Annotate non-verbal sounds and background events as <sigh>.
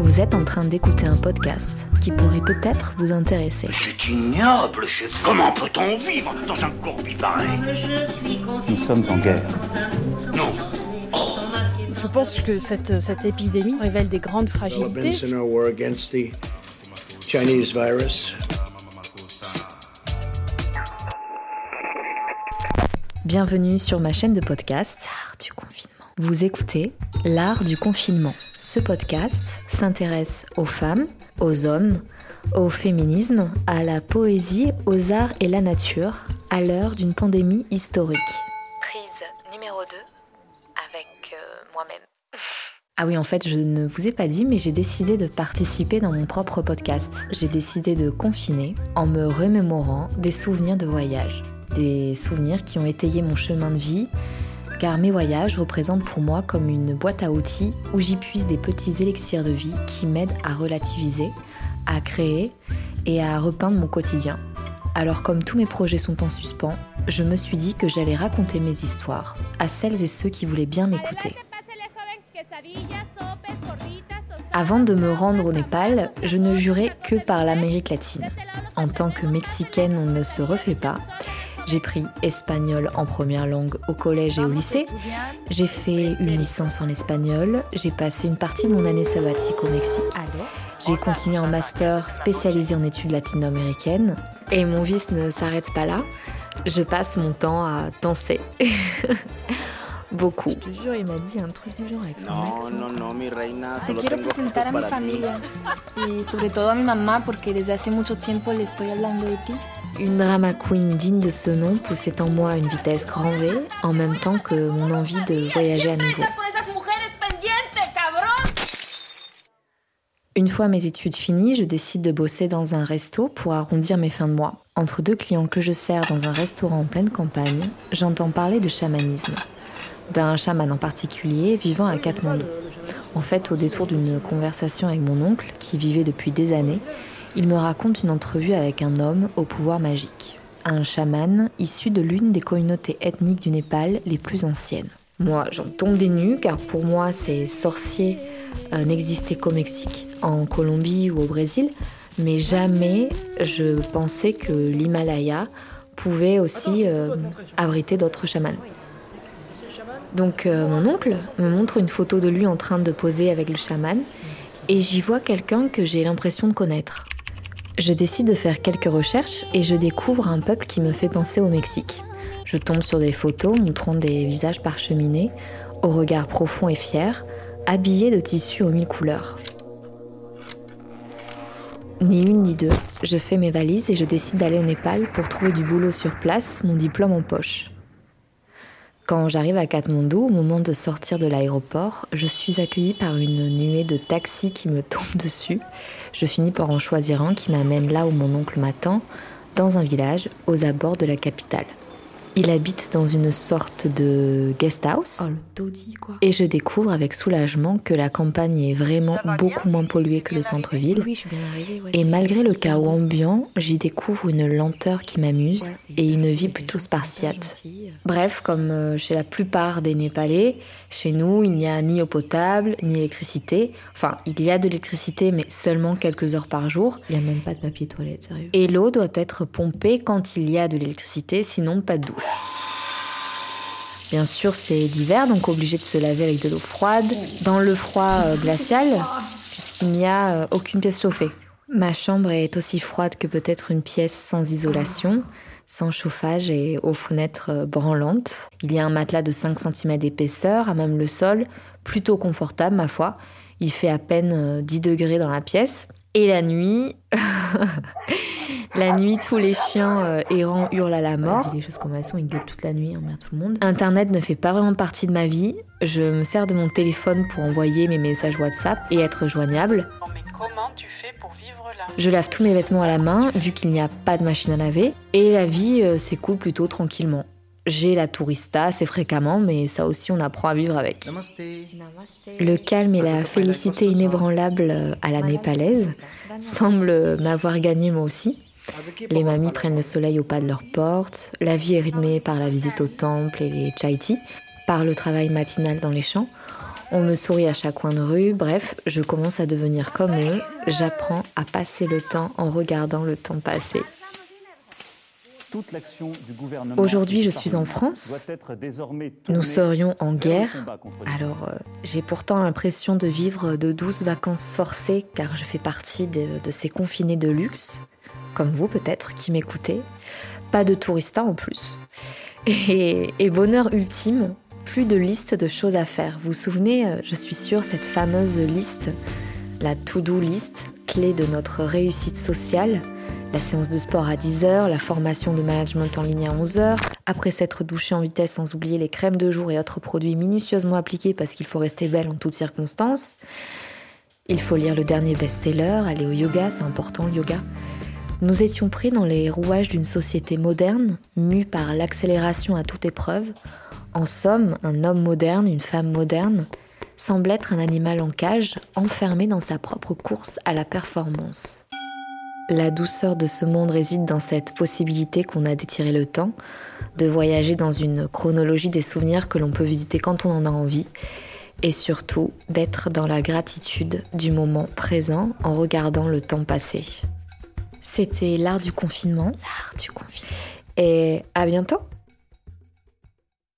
Vous êtes en train d'écouter un podcast qui pourrait peut-être vous intéresser. C'est ignoble, chef. Comment peut-on vivre dans un courbi pareil Nous sommes en guerre. Non. Je pense que cette, cette épidémie révèle des grandes fragilités. Bienvenue sur ma chaîne de podcast du confinement. Vous écoutez L'art du confinement. Ce podcast s'intéresse aux femmes, aux hommes, au féminisme, à la poésie, aux arts et la nature à l'heure d'une pandémie historique. Prise numéro 2 avec euh, moi-même. <laughs> Ah oui, en fait, je ne vous ai pas dit, mais j'ai décidé de participer dans mon propre podcast. J'ai décidé de confiner en me remémorant des souvenirs de voyage. Des souvenirs qui ont étayé mon chemin de vie, car mes voyages représentent pour moi comme une boîte à outils où j'y puise des petits élixirs de vie qui m'aident à relativiser, à créer et à repeindre mon quotidien. Alors comme tous mes projets sont en suspens, je me suis dit que j'allais raconter mes histoires à celles et ceux qui voulaient bien m'écouter. Avant de me rendre au Népal, je ne jurais que par l'Amérique latine. En tant que Mexicaine, on ne se refait pas. J'ai pris espagnol en première langue au collège et au lycée. J'ai fait une licence en espagnol. J'ai passé une partie de mon année sabbatique au Mexique. J'ai continué en master spécialisé en études latino-américaines. Et mon vice ne s'arrête pas là. Je passe mon temps à danser. <laughs> Beaucoup. Je te jure, il m'a dit un truc du genre avec son accent. No, no, no, mi reina. Te quiero presentar a mi familia y sobre todo a mi mamá porque desde hace mucho tiempo le estoy hablando de ti. Une drama queen digne de ce nom poussait en moi une vitesse grand V, en même temps que mon envie de voyager à nouveau. Une fois mes études finies, je décide de bosser dans un resto pour arrondir mes fins de mois. Entre deux clients que je sers dans un restaurant en pleine campagne, j'entends parler de chamanisme. D'un chaman en particulier vivant à Katmandou. En fait, au détour d'une conversation avec mon oncle, qui vivait depuis des années, il me raconte une entrevue avec un homme au pouvoir magique. Un chaman issu de l'une des communautés ethniques du Népal les plus anciennes. Moi, j'en tombe des nues car pour moi, ces sorciers euh, n'existaient qu'au Mexique, en Colombie ou au Brésil, mais jamais je pensais que l'Himalaya pouvait aussi euh, abriter d'autres chamans. Donc euh, mon oncle me montre une photo de lui en train de poser avec le chaman et j'y vois quelqu'un que j'ai l'impression de connaître. Je décide de faire quelques recherches et je découvre un peuple qui me fait penser au Mexique. Je tombe sur des photos montrant des visages parcheminés, au regard profond et fier, habillés de tissus aux mille couleurs. Ni une ni deux, je fais mes valises et je décide d'aller au Népal pour trouver du boulot sur place, mon diplôme en poche. Quand j'arrive à Katmandou, au moment de sortir de l'aéroport, je suis accueillie par une nuée de taxis qui me tombent dessus. Je finis par en choisir un qui m'amène là où mon oncle m'attend, dans un village aux abords de la capitale. Il habite dans une sorte de guest house. Et je découvre avec soulagement que la campagne est vraiment beaucoup moins polluée que le centre-ville. Oui, je suis bien arrivée. ouais, Et malgré le chaos ambiant, j'y découvre une lenteur qui m'amuse Ouais, et une vie plutôt spartiate. gentil. Bref, comme euh, chez la plupart des Népalais, chez nous, il n'y a ni eau potable, ni électricité. Enfin, il y a de l'électricité, mais seulement quelques heures par jour. Il n'y a même pas de papier toilette, sérieux. Et l'eau doit être pompée quand il y a de l'électricité, sinon pas de douche. Bien sûr, c'est l'hiver, donc obligé de se laver avec de l'eau froide, dans le froid euh, glacial, puisqu'il n'y a euh, aucune pièce chauffée. Ma chambre est aussi froide que peut-être une pièce sans isolation, sans chauffage et aux fenêtres euh, branlantes. Il y a un matelas de 5 cm d'épaisseur, à même le sol, plutôt confortable ma foi. Il fait à peine euh, 10 degrés dans la pièce. Et la nuit, <laughs> la nuit, tous les chiens euh, errants hurlent à la mort. Dis les choses comme elles sont, ils gueulent toute la nuit, emmerde tout le monde. Internet ne fait pas vraiment partie de ma vie. Je me sers de mon téléphone pour envoyer mes messages WhatsApp et être joignable. Non mais comment tu fais pour vivre là? Je lave tous mes vêtements à la main, vu qu'il n'y a pas de machine à laver. Et la vie euh, s'écoule plutôt tranquillement. J'ai la tourista assez fréquemment, mais ça aussi on apprend à vivre avec. Le calme et la félicité inébranlable à la népalaise semblent m'avoir gagné moi aussi. Les mamies prennent le soleil au pas de leur porte. La vie est rythmée par la visite au temple et les chaiti, par le travail matinal dans les champs. On me sourit à chaque coin de rue, bref, je commence à devenir comme eux, j'apprends à passer le temps en regardant le temps passer. Aujourd'hui, je suis en France. Nous serions en guerre. Alors, euh, j'ai pourtant l'impression de vivre de douces vacances forcées car je fais partie de, ces confinés de luxe, comme vous peut-être qui m'écoutez. Pas de touristas en plus. Et, et, bonheur ultime, plus de liste de choses à faire. Vous vous souvenez, euh, je suis sûre, cette fameuse liste, la to-do list, clé de notre réussite sociale? La séance de sport à 10h, la formation de management en ligne à 11h, après s'être douché en vitesse sans oublier les crèmes de jour et autres produits minutieusement appliqués parce qu'il faut rester belle en toutes circonstances. Il faut lire le dernier best-seller, aller au yoga, c'est important le yoga. Nous étions pris dans les rouages d'une société moderne, mue par l'accélération à toute épreuve. En somme, un homme moderne, une femme moderne, semble être un animal en cage, enfermé dans sa propre course à la performance. La douceur de ce monde réside dans cette possibilité qu'on a d'étirer le temps, de voyager dans une chronologie des souvenirs que l'on peut visiter quand on en a envie, et surtout d'être dans la gratitude du moment présent en regardant le temps passer. C'était l'art du confinement. L'art du confinement. Et à bientôt